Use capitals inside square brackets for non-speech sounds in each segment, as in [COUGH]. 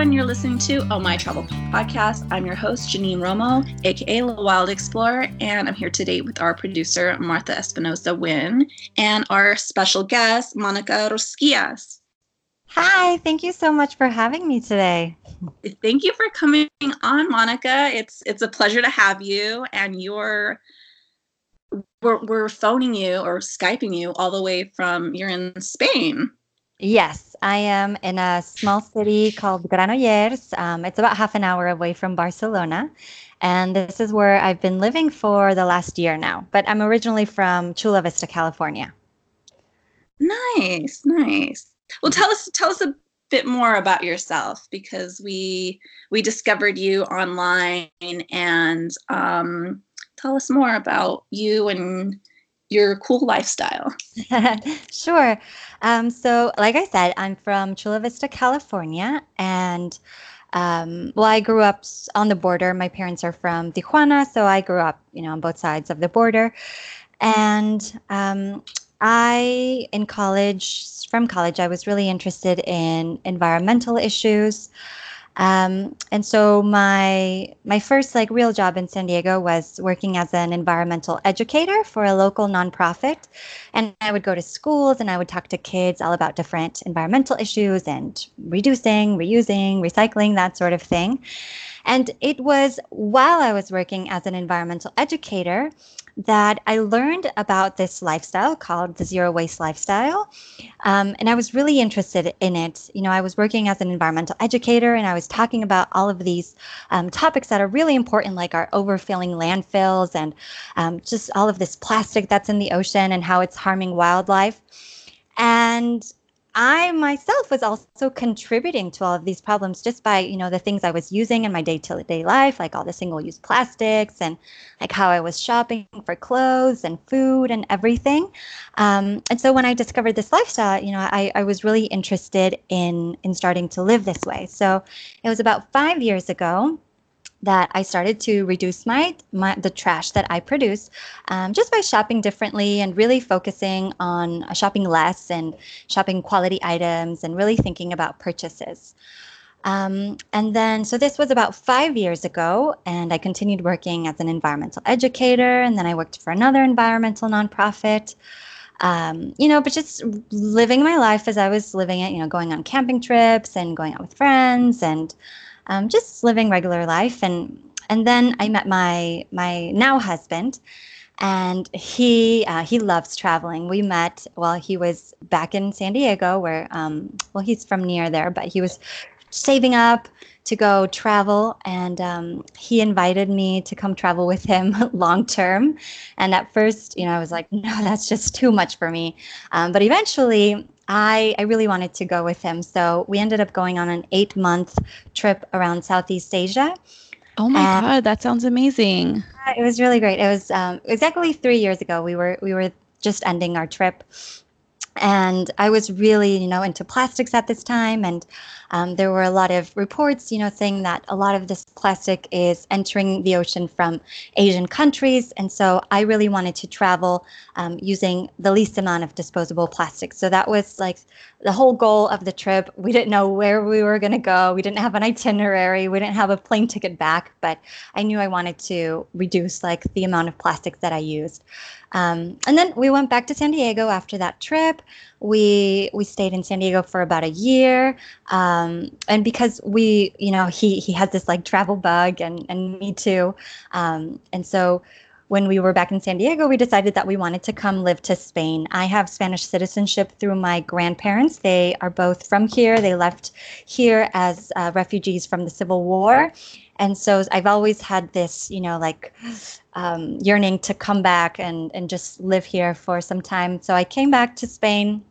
everyone. You're listening to Oh My Travel Podcast. I'm your host, Janine Romo, aka The Wild Explorer, and I'm here today with our producer, Martha Espinosa Wynn, and our special guest, Monica Rosquias. Hi, thank you so much for having me today. Thank you for coming on, Monica. It's it's a pleasure to have you, and you're we're, we're phoning you or Skyping you all the way from you're in Spain. Yes, I am in a small city called Granollers. Um, it's about half an hour away from Barcelona. And this is where I've been living for the last year now. But I'm originally from Chula Vista, California. Nice, nice. Well, tell us tell us a bit more about yourself because we we discovered you online and um, tell us more about you and your cool lifestyle. [LAUGHS] sure. Um, so, like I said, I'm from Chula Vista, California, and um, well, I grew up on the border. My parents are from Tijuana, so I grew up, you know, on both sides of the border. And um, I, in college, from college, I was really interested in environmental issues. Um, and so my my first like real job in San Diego was working as an environmental educator for a local nonprofit, and I would go to schools and I would talk to kids all about different environmental issues and reducing, reusing, recycling, that sort of thing. And it was while I was working as an environmental educator that I learned about this lifestyle called the zero waste lifestyle. Um, and I was really interested in it. You know, I was working as an environmental educator and I was talking about all of these um, topics that are really important, like our overfilling landfills and um, just all of this plastic that's in the ocean and how it's harming wildlife. And I myself was also contributing to all of these problems just by, you know, the things I was using in my day-to-day life, like all the single-use plastics and like how I was shopping for clothes and food and everything. Um, and so when I discovered this lifestyle, you know, I, I was really interested in in starting to live this way. So it was about five years ago that I started to reduce my, my the trash that I produce um, just by shopping differently and really focusing on uh, shopping less and shopping quality items and really thinking about purchases. Um, and then, so this was about five years ago, and I continued working as an environmental educator, and then I worked for another environmental nonprofit. Um, you know, but just living my life as I was living it, you know, going on camping trips and going out with friends and um, just living regular life. And and then I met my my now husband, and he uh, he loves traveling. We met while he was back in San Diego, where um, well he's from near there, but he was saving up to go travel and um, he invited me to come travel with him [LAUGHS] long term and at first you know i was like no that's just too much for me um, but eventually I, I really wanted to go with him. So we ended up going on an eight month trip around Southeast Asia. Oh my and God, that sounds amazing. It was really great. It was um, exactly three years ago. We were we were just ending our trip and I was really, you know, into plastics at this time, and um, there were a lot of reports, you know, saying that a lot of this plastic is entering the ocean from Asian countries, and so I really wanted to travel um, using the least amount of disposable plastic. So that was like the whole goal of the trip. We didn't know where we were going to go. We didn't have an itinerary. We didn't have a plane ticket back, but I knew I wanted to reduce like the amount of plastics that I used. Um, and then we went back to San Diego after that trip. We we stayed in San Diego for about a year, um, and because we, you know, he he has this like travel bug, and and me too, um, and so when we were back in San Diego, we decided that we wanted to come live to Spain. I have Spanish citizenship through my grandparents. They are both from here. They left here as uh, refugees from the Civil War. And so I've always had this, you know, like um, yearning to come back and, and just live here for some time. So I came back to Spain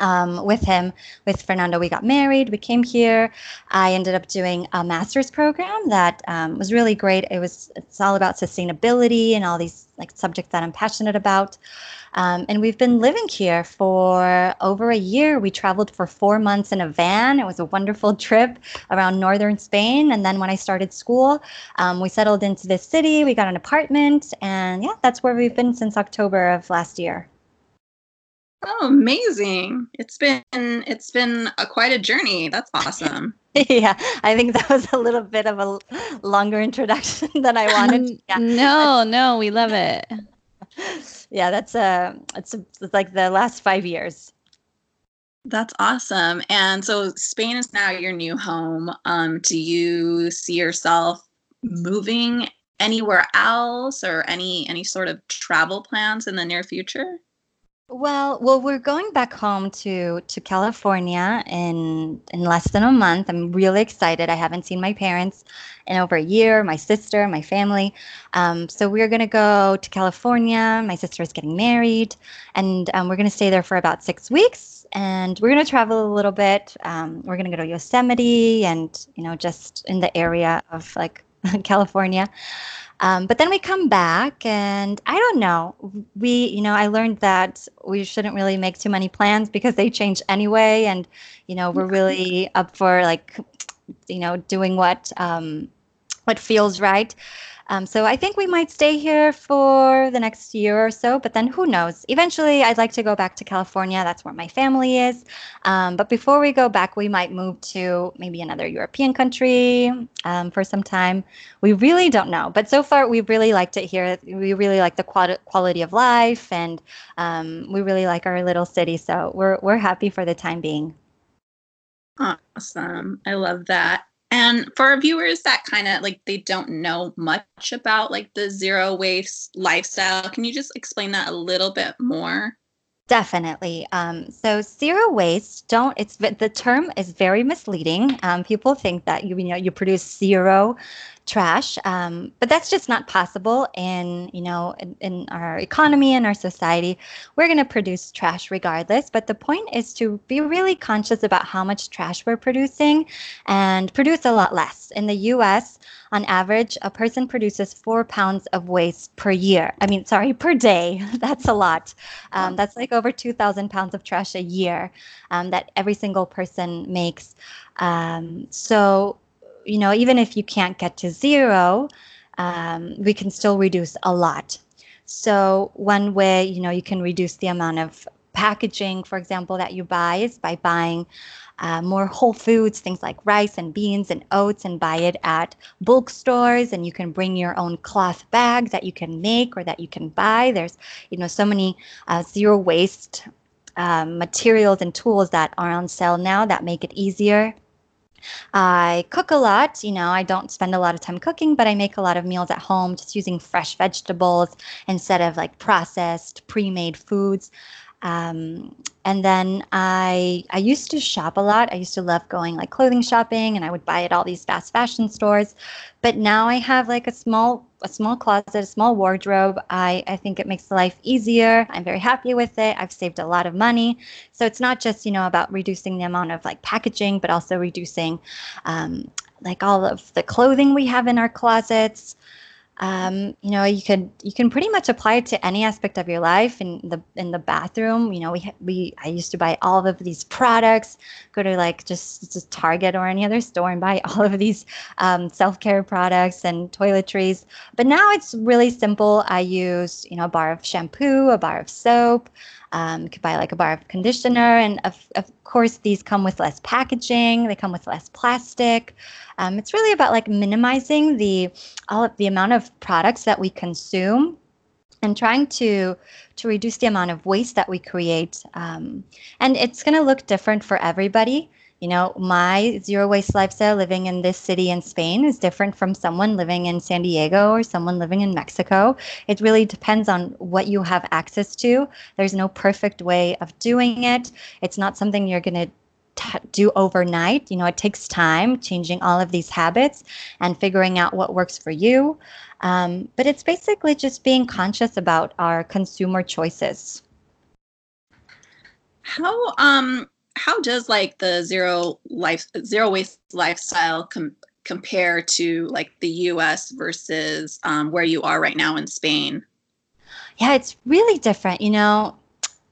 um, with him, with Fernando. We got married, we came here. I ended up doing a master's program that um, was really great. It was it's all about sustainability and all these like subjects that I'm passionate about. Um, and we've been living here for over a year. We traveled for four months in a van. It was a wonderful [LAUGHS] trip around northern Spain. And then when I started school, um, we settled into this city. We got an apartment, and yeah, that's where we've been since October of last year. Oh, amazing! It's been it's been a, quite a journey. That's awesome. [LAUGHS] yeah, I think that was a little bit of a longer introduction [LAUGHS] than I wanted. Yeah. [LAUGHS] No, no, we love it. yeah, that's a it's, a, it's like the last five years. That's awesome. And so Spain is now your new home. Um, do you see yourself moving anywhere else or any any sort of travel plans in the near future? Well, well, we're going back home to to California in in less than a month. I'm really excited. I haven't seen my parents in over a year. My sister, my family. Um, so we're gonna go to California. My sister is getting married, and um, we're gonna stay there for about six weeks. And we're gonna travel a little bit. Um, we're gonna go to Yosemite, and you know, just in the area of like [LAUGHS] California. Um, but then we come back, and I don't know. We, you know, I learned that we shouldn't really make too many plans because they change anyway, and you know, we're really up for like, you know, doing what um, what feels right. Um, so I think we might stay here for the next year or so, but then who knows? Eventually, I'd like to go back to California. That's where my family is. Um, but before we go back, we might move to maybe another European country um, for some time. We really don't know. But so far, we really liked it here. We really like the quali- quality of life, and um, we really like our little city. So we're we're happy for the time being. Awesome. I love that. And for our viewers that kind of like they don't know much about like the zero waste lifestyle, can you just explain that a little bit more? Definitely. Um, so zero waste. Don't. It's the term is very misleading. Um, people think that you, you know you produce zero trash um, but that's just not possible in you know in, in our economy and our society. We're going to produce trash regardless but the point is to be really conscious about how much trash we're producing and produce a lot less. In the us on average a person produces four pounds of waste per year. I mean sorry per day. [LAUGHS] That's a lot. Um, that's like over 2000 pounds of trash a year um, that every single person makes. Um, so you know, even if you can't get to zero, um, we can still reduce a lot. So one way, you know, you can reduce the amount of packaging, for example, that you buy is by buying uh, more whole foods, things like rice and beans and oats, and buy it at bulk stores. And you can bring your own cloth bag that you can make or that you can buy. There's, you know, so many uh, zero waste um, materials and tools that are on sale now that make it easier I cook a lot. You know, I don't spend a lot of time cooking, but I make a lot of meals at home just using fresh vegetables instead of like processed, pre made foods. Um, and then I I used to shop a lot. I used to love going like clothing shopping, and I would buy at all these fast fashion stores. But now I have like a small a small closet, a small wardrobe. I I think it makes life easier. I'm very happy with it. I've saved a lot of money. So it's not just you know about reducing the amount of like packaging, but also reducing um, like all of the clothing we have in our closets um, you know you could you can pretty much apply it to any aspect of your life in the in the bathroom. You know we we i used to buy all of these products go to like just just target or any other store and buy [LAUGHS] all of these um, self-care products and toiletries. But now it's really simple. I use you know a bar of shampoo a bar of soap um, you could buy like a bar of conditioner, and of, of course, these come with less packaging. They come with less plastic. Um, it's really about like minimizing the all of the amount of products that we consume and trying to to reduce the amount of waste that we create um, and it's going to look different for everybody you know, my zero waste lifestyle living in this city in Spain is different from someone living in San Diego or someone living in Mexico. It really depends on what you have access to. There's no perfect way of doing it. It's not something you're going to do overnight. You know, it takes time changing all of these habits and figuring out what works for you. Um, but it's basically just being conscious about our consumer choices. How um how does like the zero life zero waste lifestyle com- compare to like the U.S. versus um, where you are right now in Spain? Yeah, it's really different. You know,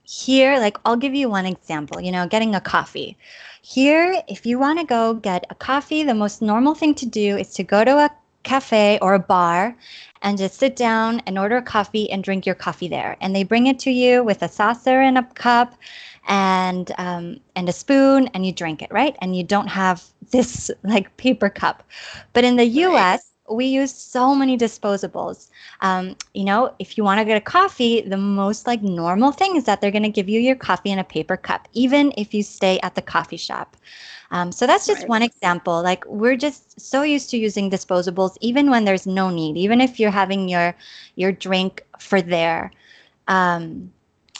here, like I'll give you one example. You know, getting a coffee. Here, if you want to go get a coffee, the most normal thing to do is to go to a cafe or a bar and just sit down and order a coffee and drink your coffee there. And they bring it to you with a saucer and a cup and um, and a spoon, and you drink it, right? And you don't have this like paper cup. But in the U.S. We use so many disposables. Um, you know, if you want to get a coffee, the most like normal thing is that they're going to give you your coffee in a paper cup, even if you stay at the coffee shop. Um, so that's just right. one example. Like we're just so used to using disposables, even when there's no need, even if you're having your your drink for there. Um,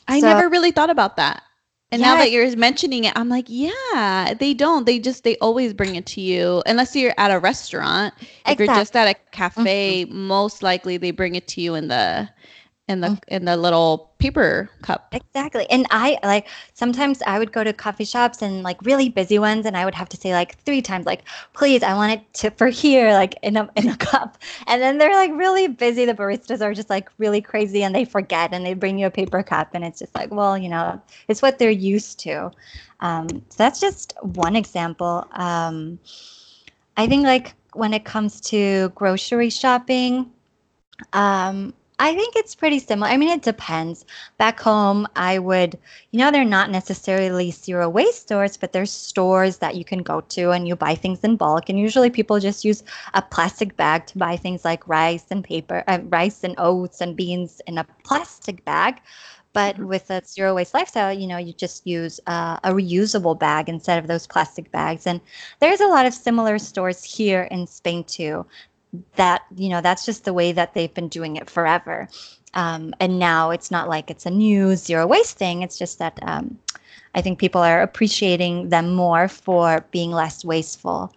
I so, never really thought about that. And now that you're mentioning it, I'm like, yeah, they don't. They just they always bring it to you unless you're at a restaurant. Exactly. If you're just at a cafe, mm-hmm. most likely they bring it to you in the in the mm. in the little paper cup. Exactly. And I like sometimes I would go to coffee shops and like really busy ones and I would have to say like three times like please I want it to for here like in a in a [LAUGHS] cup. And then they're like really busy the baristas are just like really crazy and they forget and they bring you a paper cup and it's just like well, you know, it's what they're used to. Um, so that's just one example. Um, I think like when it comes to grocery shopping, um, I think it's pretty similar. I mean, it depends. Back home, I would, you know, they're not necessarily zero waste stores, but there's stores that you can go to and you buy things in bulk. And usually people just use a plastic bag to buy things like rice and paper, uh, rice and oats and beans in a plastic bag. But mm-hmm. with a zero waste lifestyle, you know, you just use uh, a reusable bag instead of those plastic bags. And there's a lot of similar stores here in Spain too that you know that's just the way that they've been doing it forever. Um, and now it's not like it's a new zero waste thing. It's just that um, i think people are appreciating them more for being less wasteful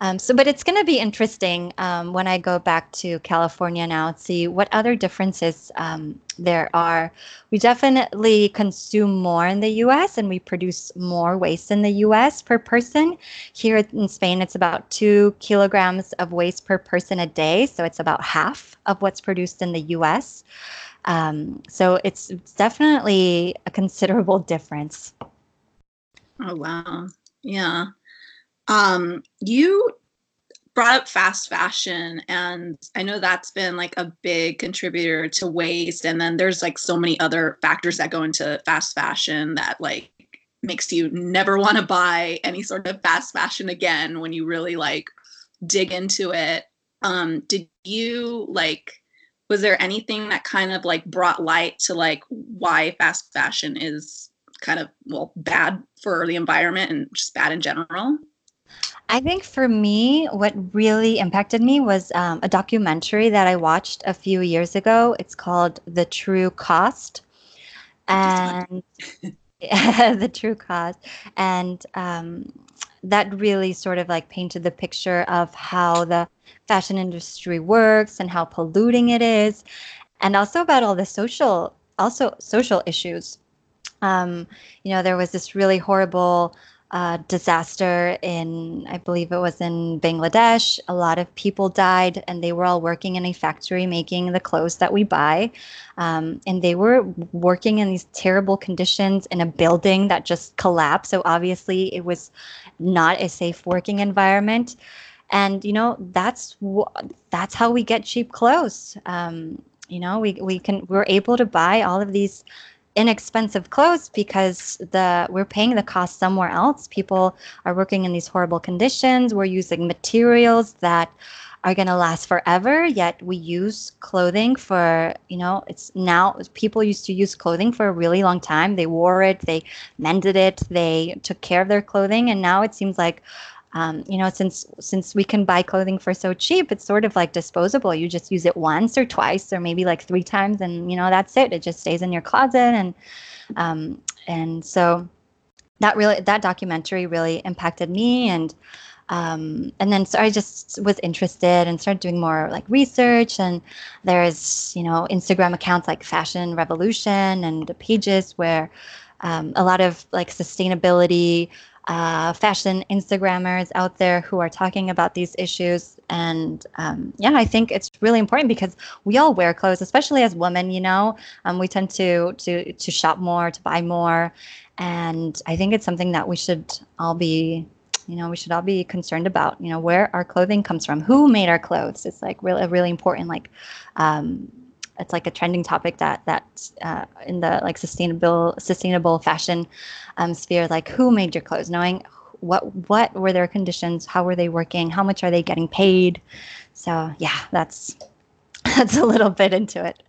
um, so, but it's going to be interesting um, when I go back to California now and see what other differences um, there are. We definitely consume more in the US and we produce more waste in the US per person. Here in Spain, it's about two kilograms of waste per person a day. So, it's about half of what's produced in the US. Um, so, it's, it's definitely a considerable difference. Oh, wow. Yeah. Um, you brought up fast fashion, and I know that's been like a big contributor to waste. And then there's like so many other factors that go into fast fashion that like makes you never [LAUGHS] want to buy any sort of fast fashion again when you really like dig into it. Um, did you like? Was there anything that kind of like brought light to like why fast fashion is kind of well bad for the environment and just bad in general? I think for me, what really impacted me was um, a documentary that I watched a few years ago. It's called The True Cost. And [LAUGHS] the true cost. And um, that really sort of like painted the picture of how the fashion industry works and how polluting it is. And also about all the social, also social issues. Um, you know, there was this really horrible uh, disaster in, I believe it was in Bangladesh. A lot of people died, and they were all working in a factory making the clothes that we buy. Um, and they were working in these terrible conditions in a building that just collapsed. So obviously, it was not a safe working environment. And you know that's wh- that's how we get cheap clothes. Um, you know, we we can we're able to buy all of these inexpensive clothes because the we're paying the cost somewhere else. People are working in these horrible conditions. We're using materials that are going to last forever yet we use clothing for you know it's now people used to use clothing for a really long time they wore it they mended it they took care of their clothing and now it seems like um, you know since since we can buy clothing for so cheap it's sort of like disposable. You just use it once or twice or maybe like three times and you know that's it. It just stays in your closet and um, and so that really that documentary really impacted me and um, and then so I just was interested and started doing more like research and there's you know Instagram accounts like Fashion Revolution and pages where um, a lot of like sustainability uh, fashion Instagrammers out there who are talking about these issues. And um, yeah, I think it's really important because we all wear clothes, especially as women. You know, um, we tend to to to shop more, to buy more, and I think it's something that we should all be you know we should all be concerned about you know where our clothing comes from who made our clothes it's like really really important like um, it's like a trending topic that that uh, in the like sustainable sustainable fashion um, sphere like who made your clothes knowing what what were their conditions how were they working how much are they getting paid so yeah that's [LAUGHS] that's a little bit into it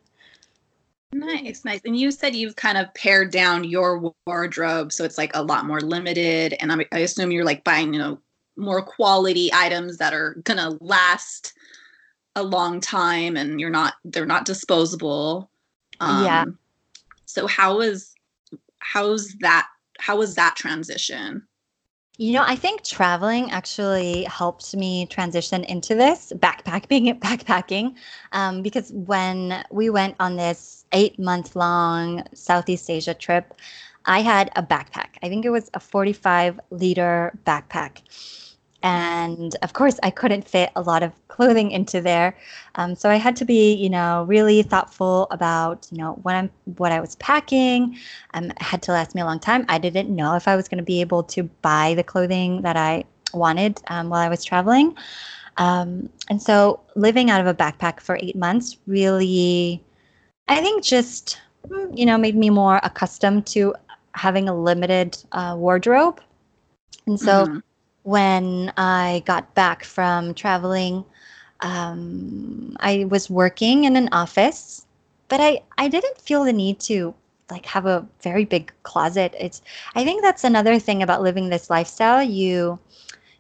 Nice, nice. And you said you've kind of pared down your wardrobe, so it's like a lot more limited. And I, I assume you're like buying, you know, more quality items that are gonna last a long time, and you're not they're not disposable. Um, yeah. So how is how's that? How was that transition? You know, I think traveling actually helped me transition into this backpacking, [LAUGHS] backpacking, um, because when we went on this eight month long Southeast Asia trip, I had a backpack. I think it was a 45 liter backpack and of course i couldn't fit a lot of clothing into there. Um, so i had to be you know really thoughtful about you know what i'm what i was packing. Um, had to last me a long time. I didn't know if i was going to be able to buy the clothing that i wanted um, while i was traveling. Um, and so living out of a backpack for eight months really i think just you know made me more accustomed to having a limited uh, wardrobe. And so mm-hmm when I got back from traveling, um, I was working in an office, but I, I didn't feel the need to like have a very big closet. It's I think that's another thing about living this lifestyle. You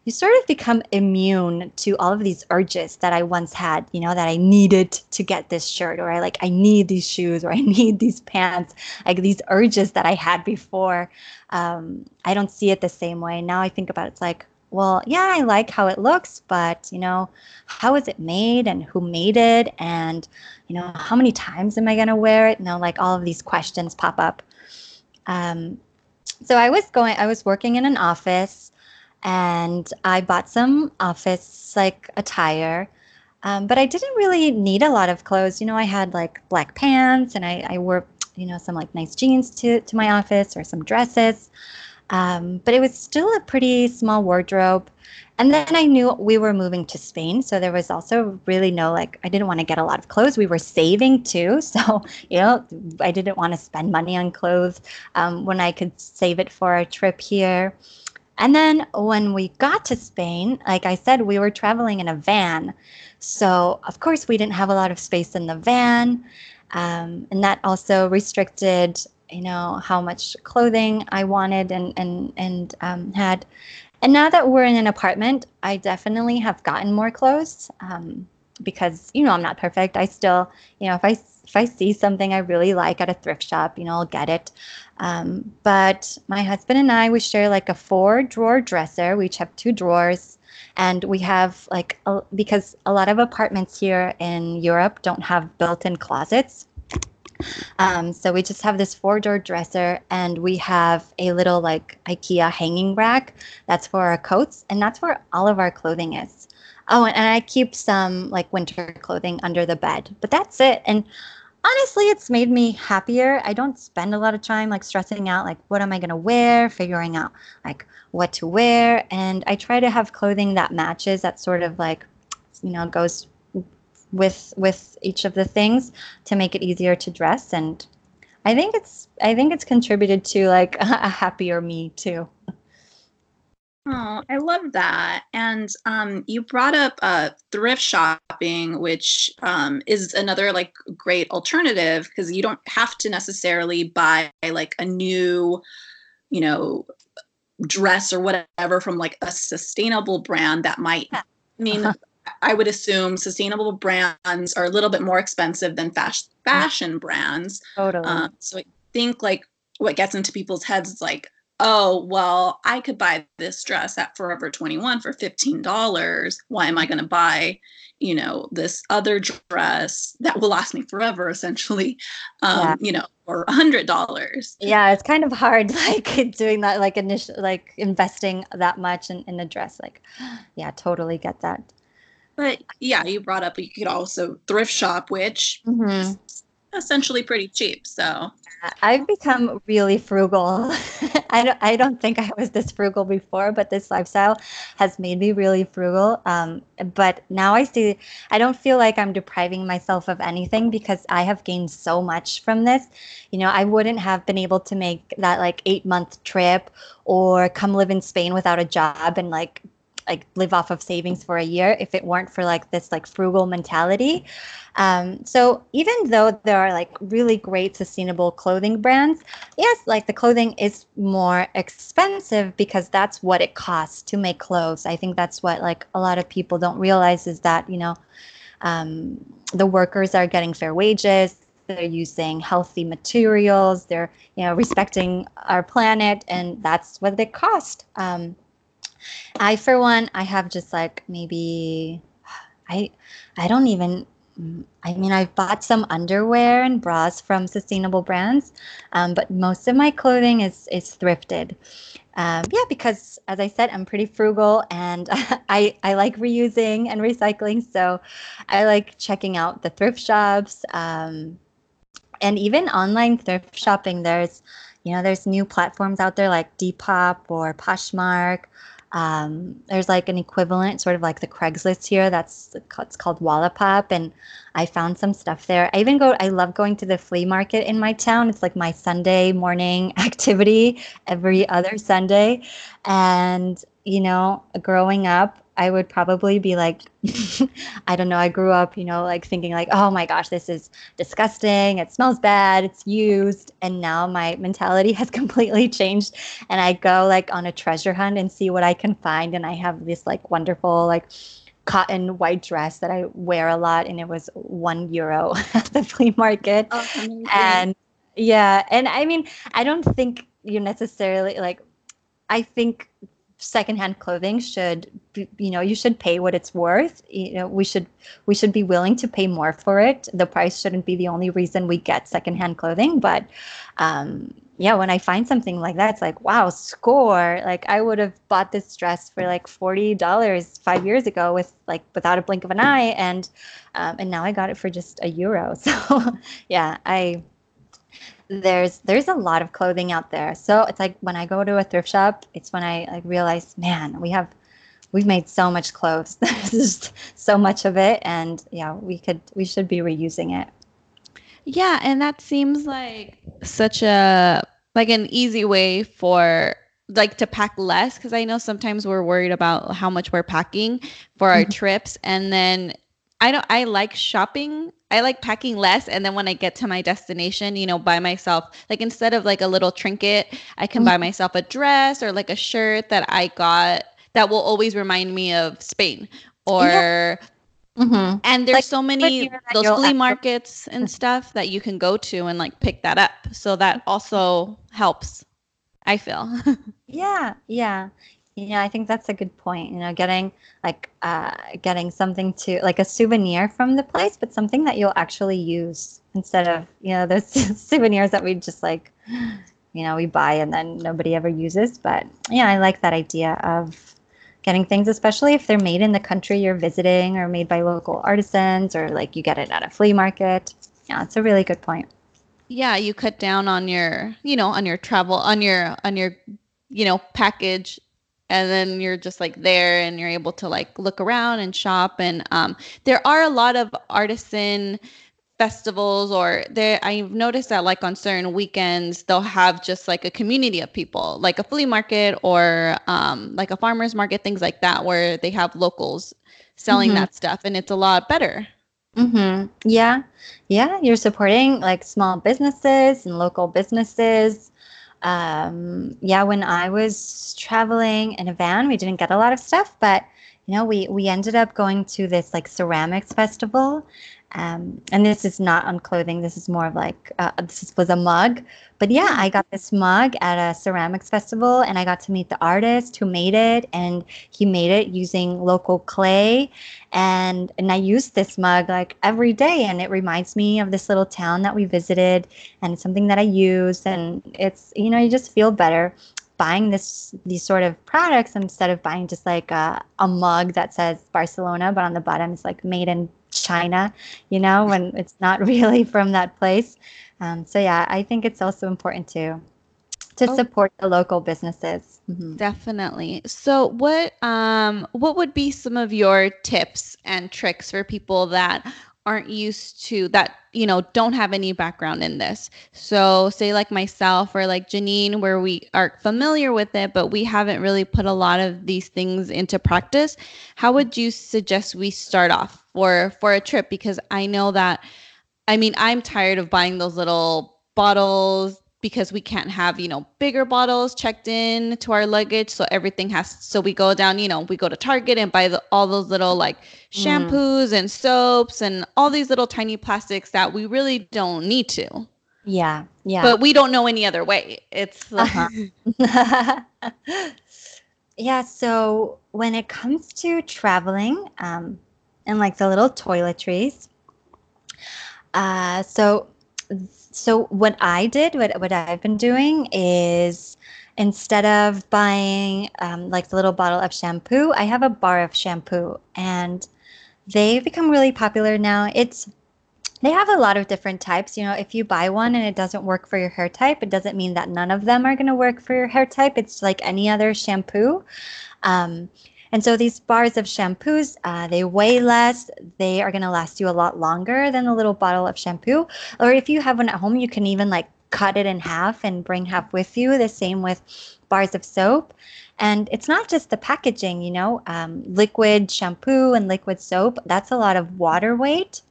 you sort of become immune to all of these urges that I once had, you know, that I needed to get this shirt or I like I need these shoes or I [LAUGHS] need these pants, like these urges that I had before. Um, I don't see it the same way. Now I think about it, it's like, well, yeah, I like how it looks, but you know, how is it made and who made it? And you know, how many times am I going to wear it? You know, like all of these questions pop up. Um, so I was going, I was working in an office and I bought some office like attire. Um, but I didn't really need a lot of clothes. You know, I had like black pants and I, I wore, you know, some like nice jeans to, to my office or some dresses. Um, but it was still a pretty small wardrobe. And then I knew we were moving to Spain. So there was also really no, like, I didn't want to get a lot of clothes. We were saving too. [LAUGHS] So, you know, I didn't want to spend money on clothes um, when I could save it for a trip here. And then when we got to Spain, like I said, we were traveling in a van. So, of course, we didn't have a lot of space in the van. Um, and that also restricted you know how much clothing I wanted and and and um, had. And now that we're in an apartment, I definitely have gotten more clothes um, because you know I'm not perfect. I still you know if I if I see something I really like at a thrift shop, you know I'll get it. Um, but my husband and I we share like a four drawer dresser. We each have two drawers and we have like a, because a lot of apartments here in Europe don't have built-in closets um, so we just have this four door dresser and we have a little like IKEA hanging rack that's for our coats and that's where all of our clothing is. Oh, and, and I keep some like winter clothing under the bed, but that's it. And honestly, it's made me happier. I don't spend a lot of time like stressing out like what am I going to wear, figuring out like what to wear. And I try to have clothing that matches that sort of like, you know, goes with with each of the things to make it easier to dress and i think it's i think it's contributed to like [LAUGHS] a happier me too Oh, I love that. And um, you brought up uh, thrift shopping, which um, is another like great alternative because you don't have to necessarily buy like a new, you know, dress or whatever from like a sustainable brand that might I mean. [LAUGHS] I would assume sustainable brands are a little bit more expensive than fast fashion brands. Totally. Um, so I think like what gets into people's heads is like, oh, well, I could buy this dress at Forever 21 for $15. Why am I going to buy, you know, this other dress that will last me forever, essentially, um, yeah. you know, hundred dollars. Yeah, it's kind of hard, [LAUGHS] like doing that, like initial, like investing that much in, in a dress. Like, [GASPS] yeah, totally get that. But yeah, you brought up you could also thrift shop, which mm-hmm. essentially pretty cheap. So I've become really frugal. [LAUGHS] I don't, I don't think I was this frugal before, but this lifestyle has made me really frugal. Um, but now I see, I don't feel like I'm depriving myself of anything because I have gained so much from this. You know, I wouldn't have been able to make that like eight month trip or come live in Spain without a job and like like live off of savings for a year if it weren't for like this like frugal mentality. Um, so even though there are like really great sustainable clothing brands, yes, like the clothing is more expensive because that's what it costs to make clothes. I think that's what like a lot of people don't realize is that you know um, the workers are getting fair wages they're using healthy materials they're you know respecting our planet and that's what it cost um, I, for one, I have just like maybe, I, I don't even. I mean, I've bought some underwear and bras from sustainable brands, um, but most of my clothing is is thrifted. Um, yeah, because as I said, I'm pretty frugal and [LAUGHS] I I like reusing and recycling. So I like checking out the thrift shops um, and even online thrift shopping. There's you know there's new platforms out there like Depop or Poshmark um, there's like an equivalent, sort of like the Craigslist here. That's it's called Wallapop, and I found some stuff there. I even go. I love going to the flea market in my town. It's like my Sunday morning [LAUGHS] activity every other Sunday, and you know, growing up, I would probably be like, [LAUGHS] I don't know. I grew up, you know, like thinking like, oh my gosh, this is disgusting. It smells bad. It's used. And now my mentality [LAUGHS] has completely changed. And I go like on a treasure hunt and see what I can find. And I have this like wonderful, like, cotton white dress that I wear a lot, and it was one euro [LAUGHS] at the flea market. Oh, and yeah, and I mean, I don't think you necessarily like. I think secondhand clothing should be, you know you should pay what it's worth. You know we should we should be willing to pay more for it. The price shouldn't be the only reason we get secondhand clothing but um yeah when i find something like that it's like wow score. Like i would have bought this dress for like $40 five years ago with like without a blink of an eye and um, and now i got it for just a euro. [LAUGHS] So yeah i there's there's a lot of clothing out there. So it's like when I go to a thrift shop, it's when I like realize, man, we have we've made so much clothes. [LAUGHS] There's just so much of it and yeah, we could we should be reusing it. Yeah, and that seems like such a like an easy way for like to pack less because I know sometimes we're worried about how much we're packing for our mm-hmm. trips and then I don't I like shopping I like packing less and then when I get to my destination, you know, by myself, like instead of like a little trinket, I can mm-hmm. buy myself a dress or like a shirt that I got that will always remind me of Spain or yeah. mm-hmm. and there's like, so many those flea markets and mm-hmm. stuff that you can go to and like pick that up. So that also helps. I feel. [LAUGHS] yeah, yeah. Yeah, I think that's a good point. You know, getting like uh, getting something to like a souvenir from the place, but something that you'll actually use instead of you know those [LAUGHS] souvenirs that we just like you know we buy and then nobody ever uses. But yeah, I like that idea of getting things, especially if they're made in the country you're visiting or made by local artisans or like you get it at a flea market. Yeah, it's a really good point. Yeah, you cut down on your, you know, on your travel, on your, on your, you know, package and then you're just like there and you're able to like look around and shop and um, there are a lot of artisan festivals or there i've noticed that like on certain weekends they'll have just like a community of people like a flea market or um, like a farmers market things like that where they have locals selling mm-hmm. that stuff and it's a lot better mm-hmm. yeah yeah you're supporting like small businesses and local businesses um, yeah, when I was traveling in a van, we didn't get a lot of stuff, but you know, we we ended up going to this like ceramics festival, um, and this is not on clothing. This is more of like uh, this was a mug. But yeah, I got this mug at a ceramics festival, and I got to meet the artist who made it, and he made it using local clay, and and I use this mug like every day, and it reminds me of this little town that we visited, and it's something that I use, and it's you know you just feel better buying this these sort of products instead of buying just like a, a mug that says Barcelona, but on the bottom it's like made in China, you know, when [LAUGHS] it's not really from that place. Um, so yeah, I think it's also important to to oh. support the local businesses. Mm-hmm. Definitely. So what um what would be some of your tips and tricks for people that aren't used to that you know don't have any background in this. So say like myself or like janine where we are familiar with it but we haven't really put a lot of these things into practice how would you suggest we start off for for a trip? Because i know that i mean i'm tired of buying those little bottles because we can't have you know bigger bottles checked in to our luggage so everything has so we go down you know we go to target and buy the, all those little like mm. shampoos mm. and soaps and all these little tiny plastics that we really don't need to yeah yeah but we don't know any other way it's [LAUGHS] uh-huh. yeah so when it comes to traveling um and like the little toiletries uh so so what I did, what what I've been doing is instead of buying um, like the little bottle of shampoo, I have a bar of shampoo, and they've become really popular now. It's they have a lot of different types. You know, if you buy one and it doesn't work for your hair type, it doesn't mean that none of them are going to work for your hair type. It's like any other shampoo. Um, and so these bars of shampoos, uh, they weigh less. They are going to last you a lot longer than a little bottle of shampoo. Or if you have one at home, you can even like cut it in half and bring half with you. The same with bars of soap. And it's not just the packaging, you know, um, liquid shampoo and liquid soap, that's a lot of water weight.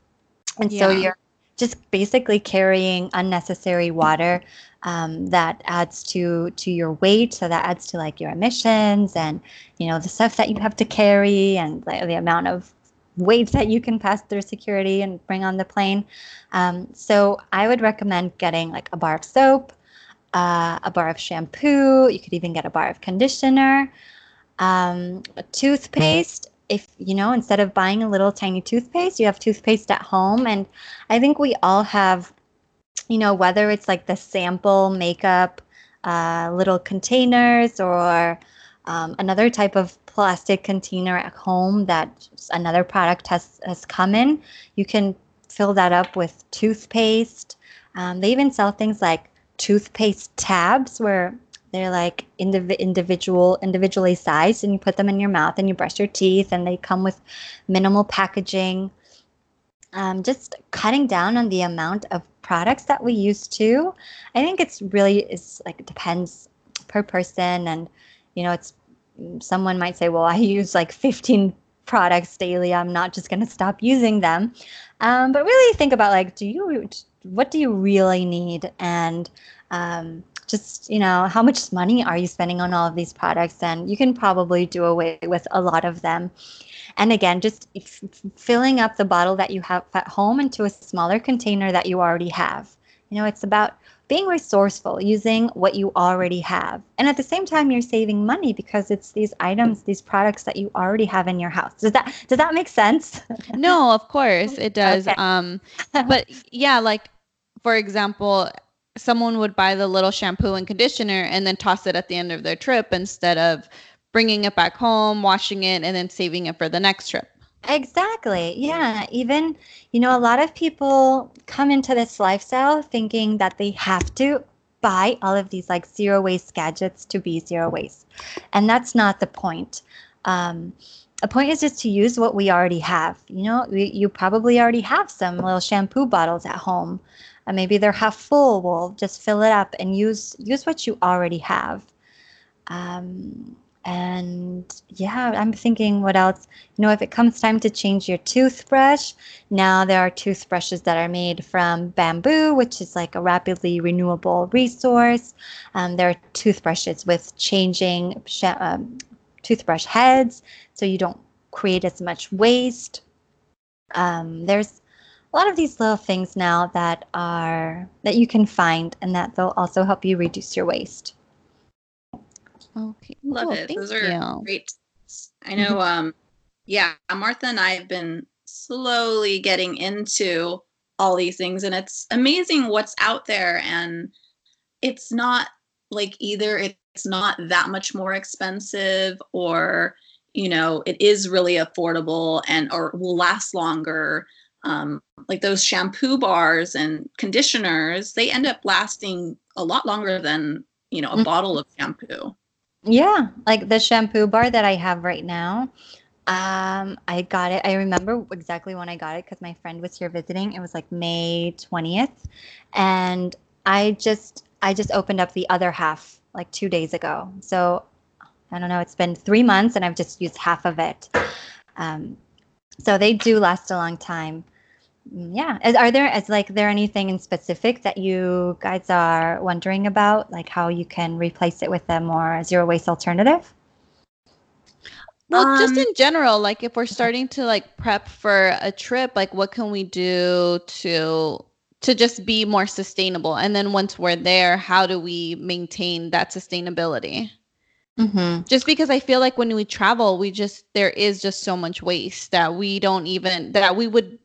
And yeah. so you're just basically carrying unnecessary water um, that adds to to your weight. So that adds to like your emissions and you know the stuff that you have to carry and the, the amount of weight that you can pass through security and bring on the plane. Um, so i would recommend getting like a bar of soap uh, a bar of shampoo. You could even get a bar of conditioner um, a toothpaste. If you know instead of buying a little tiny toothpaste you have toothpaste at home. And i think we all have you know, whether it's like the sample makeup uh, little containers or um, another type of plastic container at home that another product has, has come in, you can fill that up with toothpaste. Um, they even sell things like toothpaste tabs where they're like indiv- individual individually sized and you put them in your mouth and you brush your teeth and they come with minimal packaging um, just cutting down on the amount of products that we use too. I think it's really is like depends per person, and you know, it's someone might say, well, [LAUGHS] I use like 15 products daily. I'm not just going to stop using them. Um, but really think about like, do you what do you really need and um, just you know how much money are you spending on all of these products and you can probably do away with a lot of them and again, just f- filling up the bottle that you have at home into a smaller container that you already have. You know, it's about being resourceful, using what you already have. And at the same time you're saving money because it's these items, these products that you already have in your house. Does that does that make sense? no, of course it [LAUGHS] does. Okay. Um [LAUGHS] but yeah, like for example, someone would buy the little shampoo and conditioner and then toss it at the end of their trip instead of bringing it back home, washing it, and then saving it for the next trip. Exactly. Yeah. Even, you know, a lot of people come into this lifestyle thinking that they have to buy all of these like zero waste gadgets to be zero waste. And that's not the point. Um, the point is just to use what we already have. You know, we, you probably already have some little shampoo bottles at home. And maybe they're half full. Well, just fill it up and use use what you already have. Um, and yeah, I'm thinking what else? You know, if it comes time to change your toothbrush, now there are toothbrushes that are made from bamboo, which is like a rapidly renewable resource. Um, there are toothbrushes with changing sh- um, toothbrush heads so you don't create as much waste. Um, there's a lot of these little things now that are that you can find and that they'll also help you reduce your waste. Okay. Love cool. it. Thank Those are you. great. I know mm-hmm. um yeah, Martha and I have been slowly getting into all these things and it's amazing what's out there and it's not like either it's not that much more expensive or you know it is really affordable and or will last longer um, like those shampoo bars and conditioners they end up lasting a lot longer than you know a mm-hmm. bottle of shampoo yeah like the shampoo bar that i have right now um, I got it. I remember exactly when I got it because my friend was here visiting. It was like May 20th. And I just I just opened up the other half like two days ago. So I don't know, it's been three months and I've just used half of it. Um, so they do last a long time. Mm, yeah. Is, are there is like there anything in specific that you guys are wondering about, like how you can replace it with a more zero waste alternative? Well, um, just in general, like if we're starting to like prep for a trip, like what can we do to to just be more sustainable? And then once we're there, how do we maintain that sustainability? Mm-hmm. Just because I feel like when we travel, we just there is just so much waste that we don't even that we would.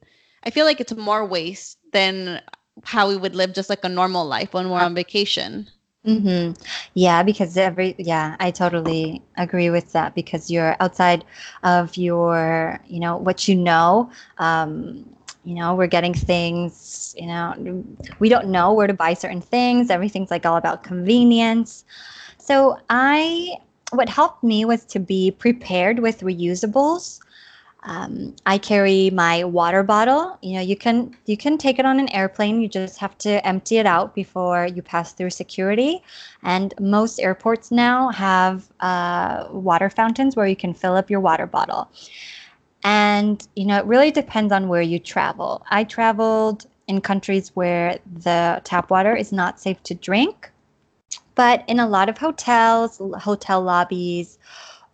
I feel like it's more waste than how we would live just like a normal life when we're on vacation. Mm-hmm. Yeah, because every yeah, I totally agree with that because you're outside of your, you know, what you know. Um, you know, we're getting things, you know, we don't know where to buy certain things. Everything's like all about convenience. So I what helped me was to be prepared with reusables um, I carry my water bottle. You know, you can you can take it on an airplane. You just have to empty it out before you pass through security. And most airports now have uh, water fountains where you can fill up your water bottle. And you know, it really depends on where you travel. I traveled in countries where the tap water is not safe to drink, but in a lot of hotels, hotel lobbies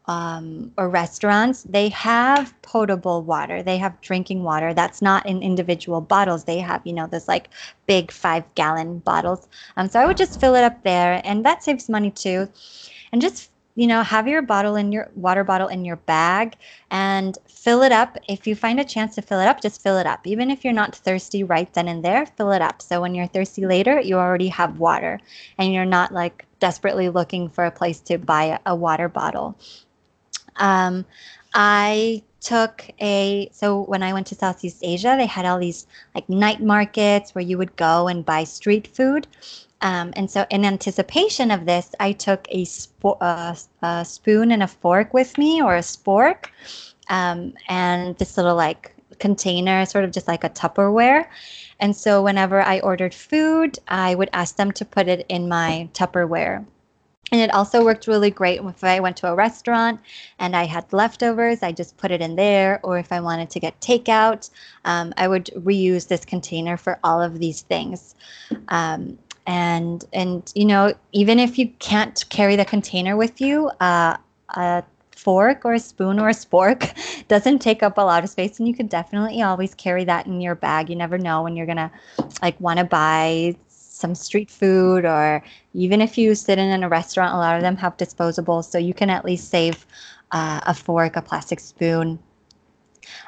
um, or restaurants, they have potable water. They have drinking water that's not in individual bottles. They have, you know, this like big five gallon bottles. Um, so I would just fill it up there, and that saves money too. And just you know, have your bottle in your water bottle in your bag and fill it up. If you find a chance to fill it up, just fill it up. Even if you're not thirsty right then and there, fill it up. So when you're thirsty later, you already have water and you're not like desperately looking for a place to buy a water bottle. Um, I took a so when I went to Southeast Asia, they had all these like night markets where you would go and buy street food. Um, and so, in anticipation of this, I took a, spo- uh, a spoon and a fork with me, or a spork, um, and this little like container, sort of just like a Tupperware. And so, whenever I ordered food, I would ask them to put it in my Tupperware and it also worked really great if I went to a restaurant and I had leftovers, I just put it in there. Or if I wanted to get takeout, um, I would reuse this container for all of these things. Um, and and you know, even if you can't carry the container with you, uh, a fork or a spoon or a spork [LAUGHS] doesn't take up a lot of space, and you can definitely always carry that in your bag. You never know when you're gonna like want to buy some street food or even if you sit in, in a restaurant a lot of them have disposables so you can at least save uh, a fork a plastic spoon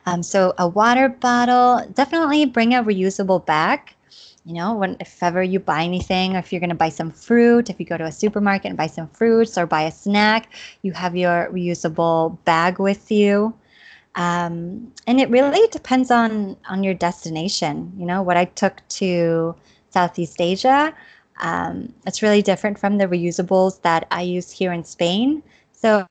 um, so a water bottle definitely bring a reusable bag you know when if ever you buy anything or if you're going to buy some fruit if you go to a supermarket and buy some fruits or buy a snack you have your reusable bag with you um, and it really depends on on your destination you know what i took to Southeast Asia. Um, it's really different from the reusables that I use here in Spain. So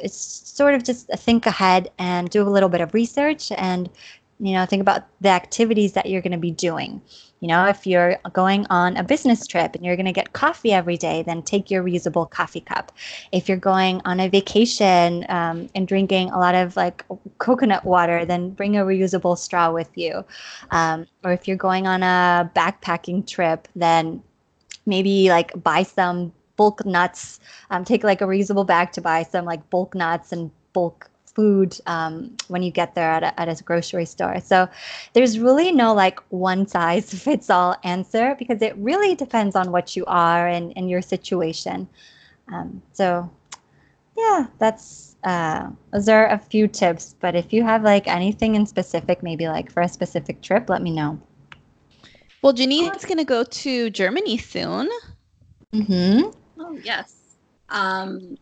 it's sort of just think ahead and do a little bit of research and you know think about the activities that you're going to be doing. You know if you're going on a business trip and you're going to get coffee every day then take your reusable coffee cup. If you're going on a vacation um, and drinking a lot of like coconut water then bring a reusable straw with you. Um, or if you're going on a backpacking trip then maybe like buy some bulk nuts. Um, take like a reusable bag to buy some like bulk nuts and bulk food um, when you get there at a, at a grocery store. So there's really no like one size [LAUGHS] fits all answer because it really depends on what you are and, and your situation. Um, so yeah, that's uh, those are a few tips. But if you have like anything in specific, maybe like for a specific trip, let me know. Well, Janine's going to go to Germany soon. Mm-hmm. Oh yes. Um,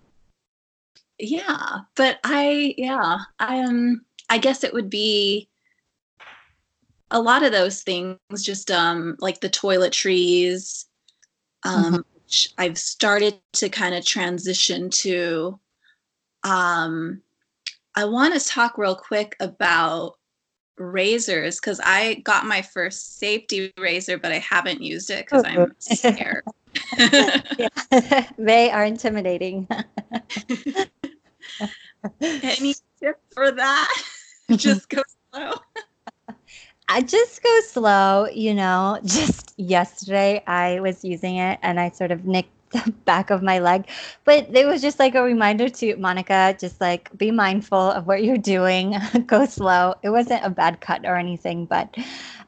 yeah, but I yeah, I um I guess it would be a lot of those things just um like the toiletries um mm-hmm. which I've started to kind of transition to um I want to talk real quick about razors because I got my first safety razor, but I haven't used it because I'm [LAUGHS] scared. [LAUGHS] [LAUGHS] they are intimidating. Any tip for that? [LAUGHS] just go slow. I just go slow, you know. Just yesterday, I was using it and I sort of nicked the [LAUGHS] back of my leg. But it was just like a reminder to Monica, just like be mindful of what you're doing, [LAUGHS] go slow. It wasn't a bad cut or anything, but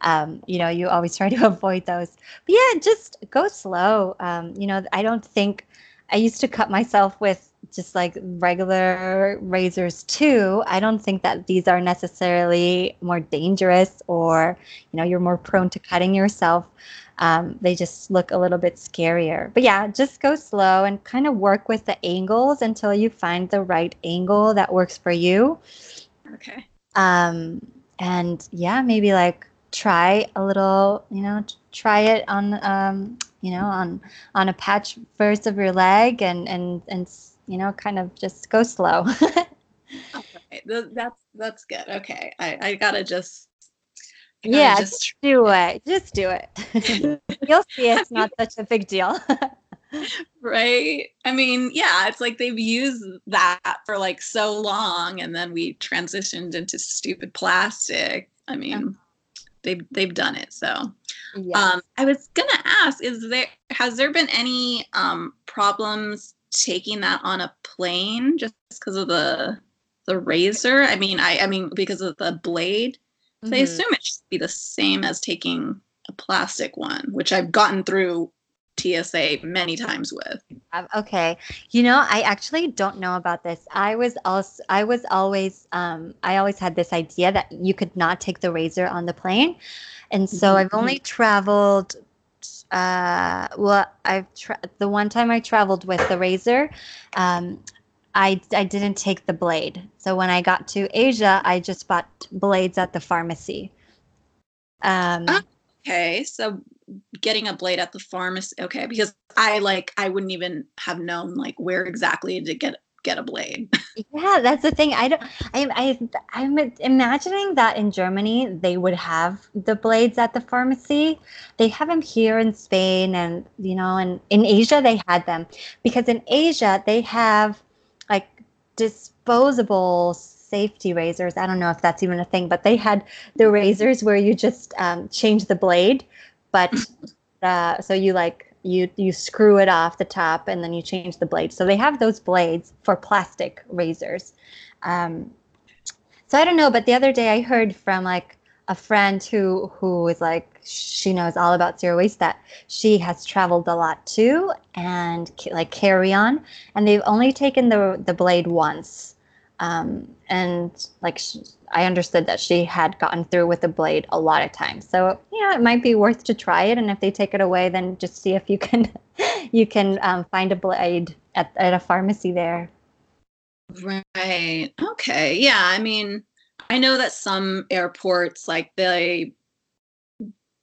um, you know, you always try to avoid those. But yeah, just go slow. Um, you know, I don't think I used to cut myself with just like regular razors too. I don't think that these are necessarily more dangerous or, you know, you're more prone to cutting yourself um, they just look a little bit scarier. But yeah, just go slow and kind of work with the angles until you find the right angle that works for you. Okay. Um, and yeah, maybe like try a little, you know, try it on, um, you know, on on a patch first of your leg, and and and you know, kind of just go slow. [LAUGHS] okay, that's that's good. Okay, I I gotta just yeah, just, just do it. Just do it. [LAUGHS] You'll see [LAUGHS] it's not such a big deal. right? I mean, yeah, it's like they've used that for like so long and then we transitioned into stupid plastic. I mean, yeah. they've they've done it. So yes. um I was gonna ask, is there has there been any um problems taking that on a plane just because of the the razor? I mean, I I mean because of the blade. So mm-hmm. I assume it should be the same as taking a plastic one, which I've gotten through TSA many times with. Okay, you know, I actually don't know about this. I was also, I was always, um, I always had this idea that you could not take the razor on the plane, and so mm-hmm. I've only traveled. Uh, well, I've tra- the one time I traveled with the razor, um, I, I didn't take the blade. So when I got to Asia, I just bought blades at the pharmacy. Um, ah, okay, so getting a blade at the pharmacy. Okay, because I like I wouldn't even have known like where exactly to get get a blade. [LAUGHS] yeah, that's the thing. I don't. I, I I'm imagining that in Germany they would have the blades at the pharmacy. They have them here in Spain, and you know, and in Asia they had them because in Asia they have like disposable safety razors. I don't know if that's even a thing, but they had the razors where you just um, change the blade, but [LAUGHS] uh, so you like you you screw it off the top and then you change the blade. So they have those blades for plastic razors. Um, so I don't know, but the other day I heard from like a friend who who is like she knows all about zero waste that she has traveled a lot too and like carry on and they've only taken the the blade once um, and like she, i understood that she had gotten through with the blade a lot of times. So yeah it might be worth to try it. And if they take it away then just see if you can [LAUGHS] you can um, find a blade at, at a pharmacy there. Right. Okay. Yeah i mean I know that some airports like they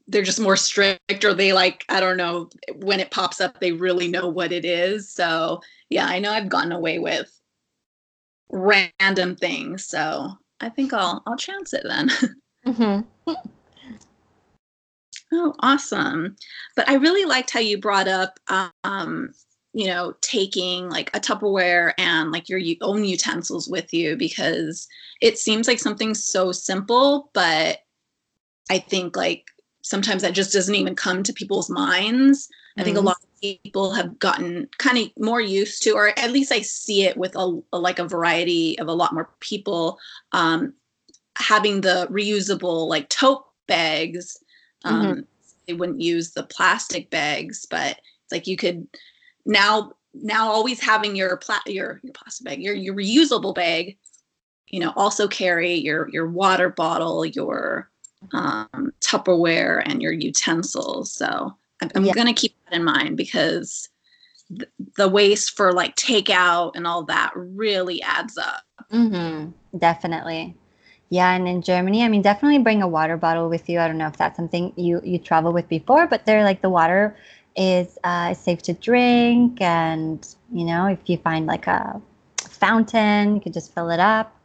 they're just more strict or they like I don't know when it pops up they really know what it is. So, yeah, I know I've gotten away with random things. So, I think I'll I'll chance it then. [LAUGHS] Mm-hmm. oh, awesome. But I really liked how you brought up um you know, taking like a Tupperware and like your own utensils with you because it seems like something so simple, but I think like sometimes that just doesn't even come to people's minds. Mm-hmm. I think a mm-hmm. lot of people have gotten kind of more used to, or at least I see it with a, a like a variety of a lot more people um, having the reusable like tote bags. Um, mm-hmm. They wouldn't use the plastic bags, but it's like you could now now always having your pla- your your plastic bag, your your reusable bag, you know, also carry your your water bottle, your um, Tupperware, and your utensils. So I'm, yeah. going to keep that in mind because th- the waste for like takeout and all that really adds up. Mm-hmm. Definitely. Yeah, and in Germany, I mean, definitely bring a water bottle with you. I don't know if that's something you you travel with before, but they're like the water is uh, safe to drink, and you know, if you find like a fountain, you can just fill it up.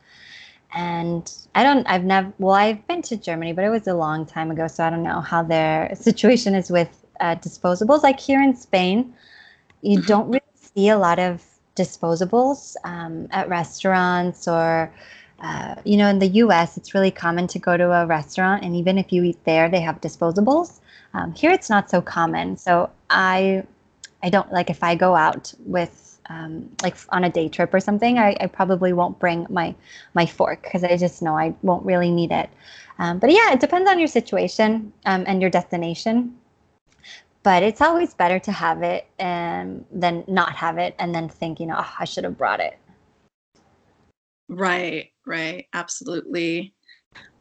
And I don't, I've never, well, I've been to Germany, but it was a long time ago, so I don't know how their [LAUGHS] situation is with uh, disposables. Like here in Spain, you mm-hmm. don't really see a lot of disposables um, at restaurants or uh, you know in the us it's really common to go to a restaurant and even if you eat there they have disposables um, here it's not so common so i i don't like if i go out with um, like on a day trip or something I, I probably won't bring my my fork because i just know i won't really need it um, but yeah it depends on your situation um, and your destination but it's always better to have it and than not have it and then think you know oh, i should have brought it. Right right absolutely.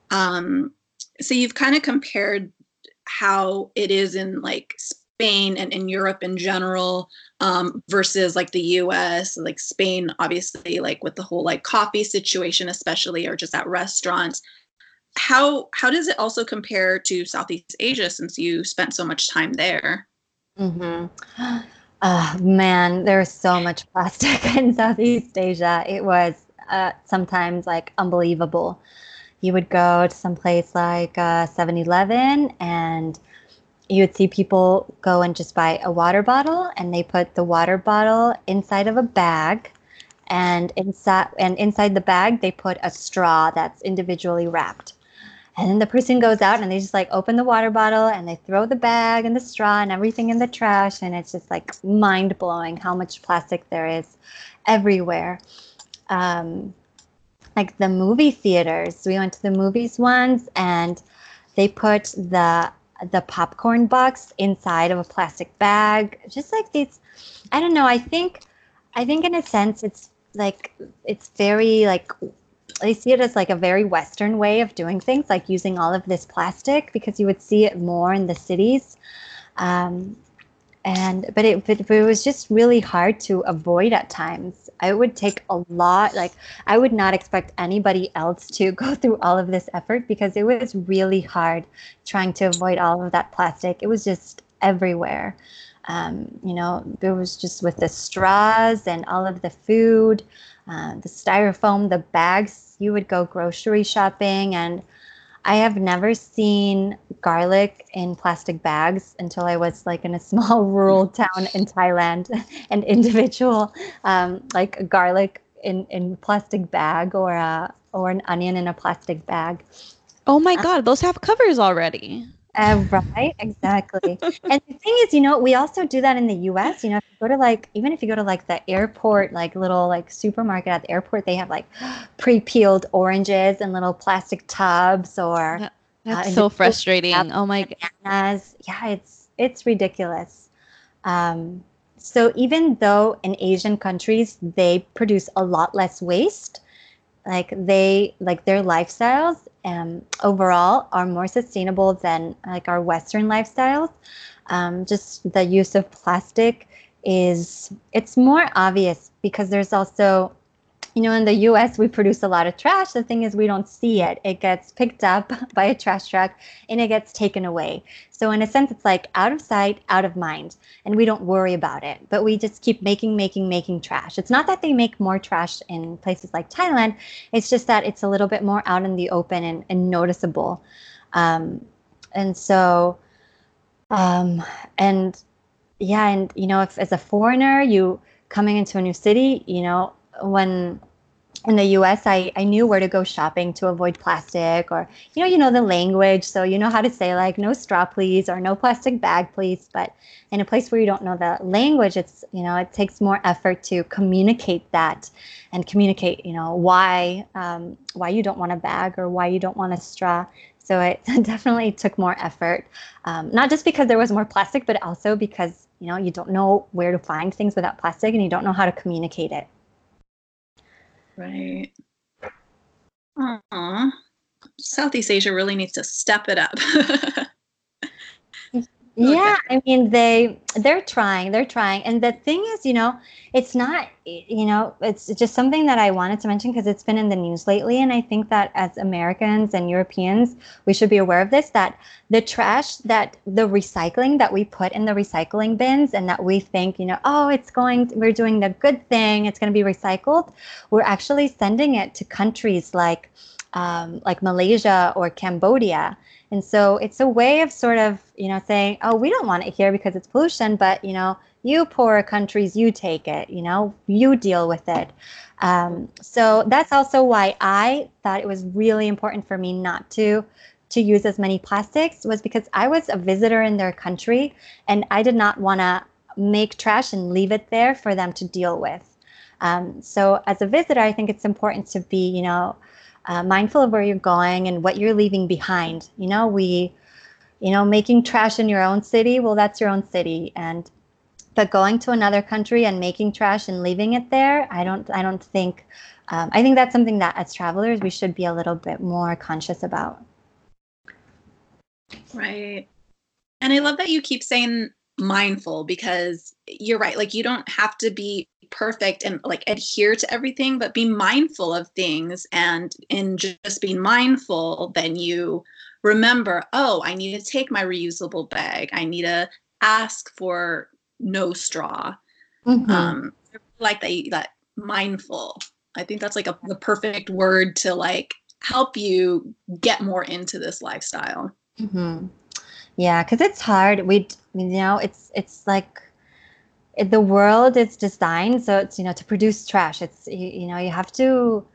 Um so you've kind of compared how it is in like spain and in europe in general um, versus like the us like spain obviously like with the whole like coffee situation especially or just at restaurants how how does it also compare to Southeast Asia since you spent so much time there? Mm-hmm. [GASPS] Oh, man, there's so much plastic [LAUGHS] in Southeast Asia. It was uh, sometimes like unbelievable. You would go to some place like uh, 7 Eleven and you would see people go and just buy a water bottle and they put the water bottle inside of a bag and inside and inside the bag they put a straw that's individually wrapped and then the person goes out and they just like open the water bottle and they throw the bag and the straw and everything in the trash. And it's just like mind blowing how much plastic there is everywhere. Um, like the movie theaters, we went to the movies once and they put the the popcorn box inside of a plastic bag. Just like these, I don't know. I think, I think in a sense, it's like it's very like they see it as like a very Western way of doing things, like using all of this plastic because you would see it more in the cities. Um, and but it, but it was just really hard to avoid at times. I would take a lot. Like I would not expect anybody else to [LAUGHS] go through all of this effort because it was really hard trying to avoid all of that plastic. It was just everywhere. Um, you know, it was just with the straws and all of the food, uh, the styrofoam, the bags you would go grocery shopping and I have never seen garlic in plastic bags until I was like in a [LAUGHS] small rural town in Thailand. [LAUGHS] An individual um, like a garlic in in plastic bag or a or an onion in a plastic bag. Oh my god, those have covers already. Uh, right, exactly. and the thing is, you know, we also do that in the U.S. You know, if you go to like, even if you go to like the airport, like little like supermarket at the airport, they have like [GASPS] pre-peeled oranges and little plastic tubs, or that, that's uh, so frustrating. Oh my bananas. Yeah, it's it's ridiculous. Um, so even though in Asian countries they produce a lot less waste, like they like their lifestyles um, overall are more sustainable than like our Western lifestyles. Um, just the use of plastic is it's more obvious because there's also you know, in the US, we produce a lot of trash. The thing is, we don't see it. It gets picked up [LAUGHS] by a trash truck and it gets taken away. So, in a sense, it's like out of sight, out of mind. And we don't worry about it. But we just keep making, making, making trash. It's not that they make more trash in places like Thailand, it's just that it's a little bit more out in the open and, and noticeable. Um, and so, um, and yeah, and, you know, if as a foreigner, you coming into a new city, you know, when in the US, I, I knew where to go shopping to avoid plastic or, you know, you know the language. So you know how to say like no straw, please, or no plastic bag, please. But in a place where you don't know the language, it's, you know, it takes more effort to communicate that and communicate, you know, why, um, why you don't want a bag or why you don't want a straw. So it [LAUGHS] definitely took more effort, um, not just because there was more plastic, but also because, you know, you don't know where to find things without plastic and you don't know how to communicate it. Right. Aww. Southeast Asia really needs to step it up. [LAUGHS] yeah i mean they they're trying they're trying. And the thing is you know it's not you know it's just something that i wanted to mention because it's been in the news lately. And i think that as americans and europeans we should be aware of this that the trash that the recycling that we put in the recycling bins and that we think you know oh it's going we're doing the good thing it's going to be recycled we're actually sending it to countries like um, like malaysia or cambodia and so it's a way of sort of, you know, saying, oh, we don't want it here because it's pollution, but, you know, you poorer countries, you take it, you know, you deal with it. Um, so that's also why I thought it was really important for me not to to use as many plastics was because I was a visitor in their country and I did not want to make trash and leave it there for them to deal with. Um, so as a visitor, I think it's important to be, you know, uh, mindful of where you're going and what you're leaving behind. You know, we, you know, making trash in your own city, well, that's your own city. And, but going to another country and making trash and leaving it there, I don't, I don't think, um, I think that's something that as travelers, we should be a little bit more conscious about. Right. And I love that you keep saying mindful because you're right. Like, you don't have to be perfect and like adhere to everything but be mindful of things. And in just being mindful then you remember oh i need to take my reusable bag. I need to ask for no straw. Mm-hmm. um like that that mindful. I think that's like a the perfect word to like help you get more into this lifestyle. Mm-hmm. yeah because it's hard. We you know it's it's like the world is designed so it's you know to produce trash. It's you, you know you have to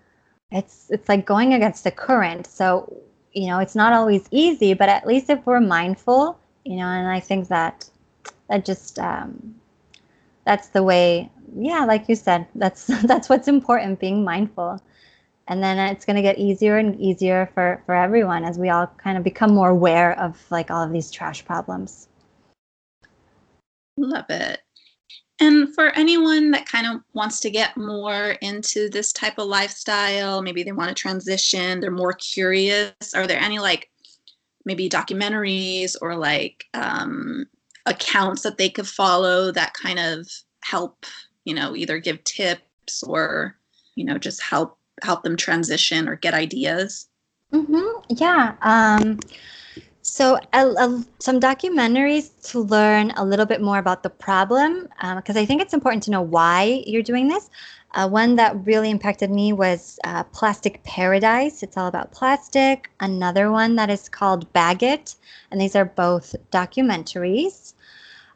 it's it's like going against the current. So you know it's not always easy but at least if we're mindful you know and i think that that just um that's the way yeah like you said that's [LAUGHS] that's what's important being mindful. And then it's going to get easier and easier for for everyone as we all kind of become more aware of like all of these trash problems. Love it and for anyone that kind of wants to get more into this type of lifestyle, maybe they want to transition, they're more curious, are there any like maybe documentaries or like um, accounts that they could follow that kind of help, you know, either give tips or, you know, just help help them transition or get ideas? Mm-hmm. Yeah. Um, so, some documentaries to learn a little bit more about the problem, because um, I think it's important to know why you're doing this. Uh, one that really impacted me was uh, Plastic Paradise. It's all about plastic. Another one that is called Bag It, and these are both documentaries.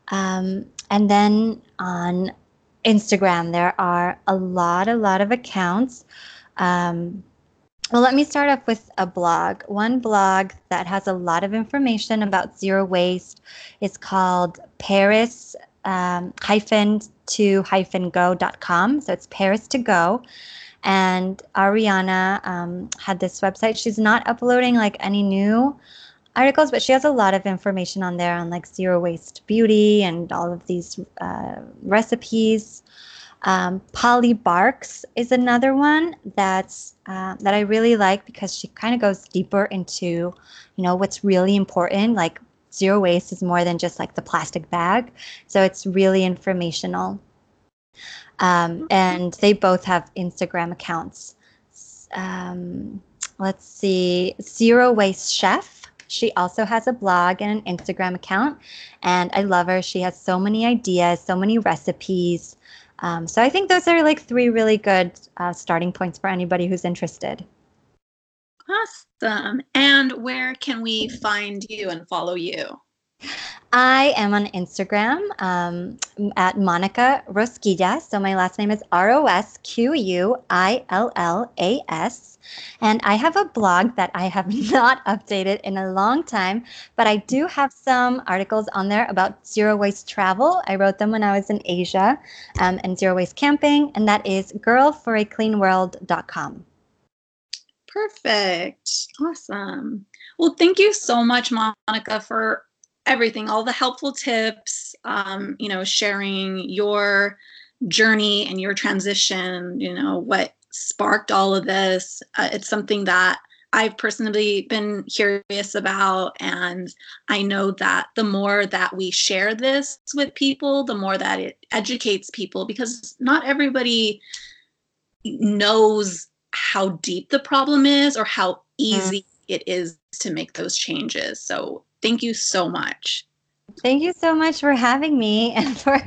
Um, and then on Instagram, there are a lot, a lot of accounts. Um, well, let me start off with a blog. One blog that has a lot of information about zero waste is called Paris um, hyphen to hyphen go.com. So it's Paris to go. And Ariana um, had this website. She's not uploading like any new articles, but she has a lot of information on there on like zero waste beauty and all of these uh, recipes. Um, Polly Barks is another one that's uh, that I really like because she kind of goes deeper into, you know, what's really important. Like zero waste is more than just like the plastic bag, so it's really informational. Um, and they both have Instagram accounts. Um, let's see, Zero Waste Chef. She also has a blog and an Instagram account, and I love her. She has so many ideas, so many recipes. Um, so I think those are like three really good uh, starting points for anybody who's interested. Awesome. And where can we find you and follow you? I am on Instagram um, at Monica Rosquillas. So my last name is R O S Q U I L L A S. And I have a blog that I have [LAUGHS] not updated in a long time, but I do have some articles on there about zero waste travel. I wrote them when I was in Asia um, and zero waste camping, and that is girlforacleanworld.com. Perfect. Awesome. Well, thank you so much, Monica, for everything, all the helpful tips, um, you know, sharing your journey and your transition, you know, what sparked all of this. Uh, it's something that I've personally been curious about. And I know that the more that we share this with people, the more that it educates people because not everybody knows how deep the problem is or how mm-hmm. easy mm. it is to make those changes. So thank you so much. Thank you so much for having me and [LAUGHS] for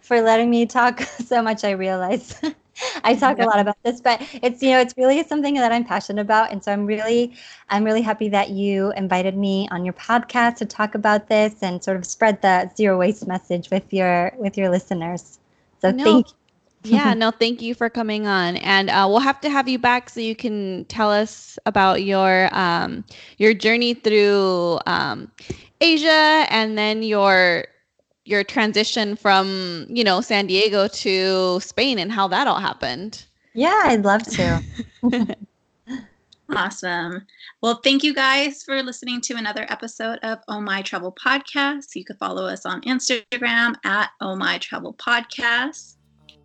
for letting me talk [LAUGHS] so much. I realize [LAUGHS] I talk a lot about this, but it's you know it's really something that I'm passionate about, and so I'm really I'm really happy that you invited me on your podcast to talk about this and sort of spread the zero waste message with your with your listeners. So no. thank you yeah, no, thank you for coming on, and uh, we'll have to have you back so you can tell us about your um, your journey through um, Asia, and then your your transition from you know San Diego to Spain and how that all happened. Yeah, I'd love to. [LAUGHS] awesome. Well, thank you guys for listening to another episode of Oh My Travel Podcast. You can follow us on Instagram at Oh My Travel Podcast.